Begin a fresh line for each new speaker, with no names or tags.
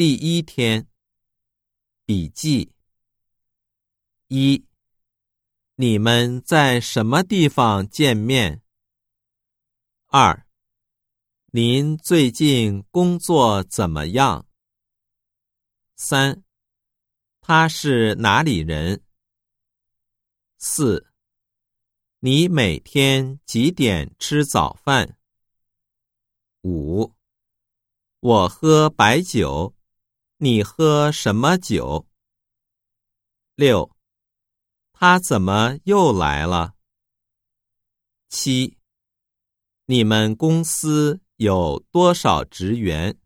第一天，笔记一：你们在什么地方见面？二：您最近工作怎么样？三：他是哪里人？四：你每天几点吃早饭？五：我喝白酒。你喝什么酒？六，他怎么又来了？七，你们公司有多少职员？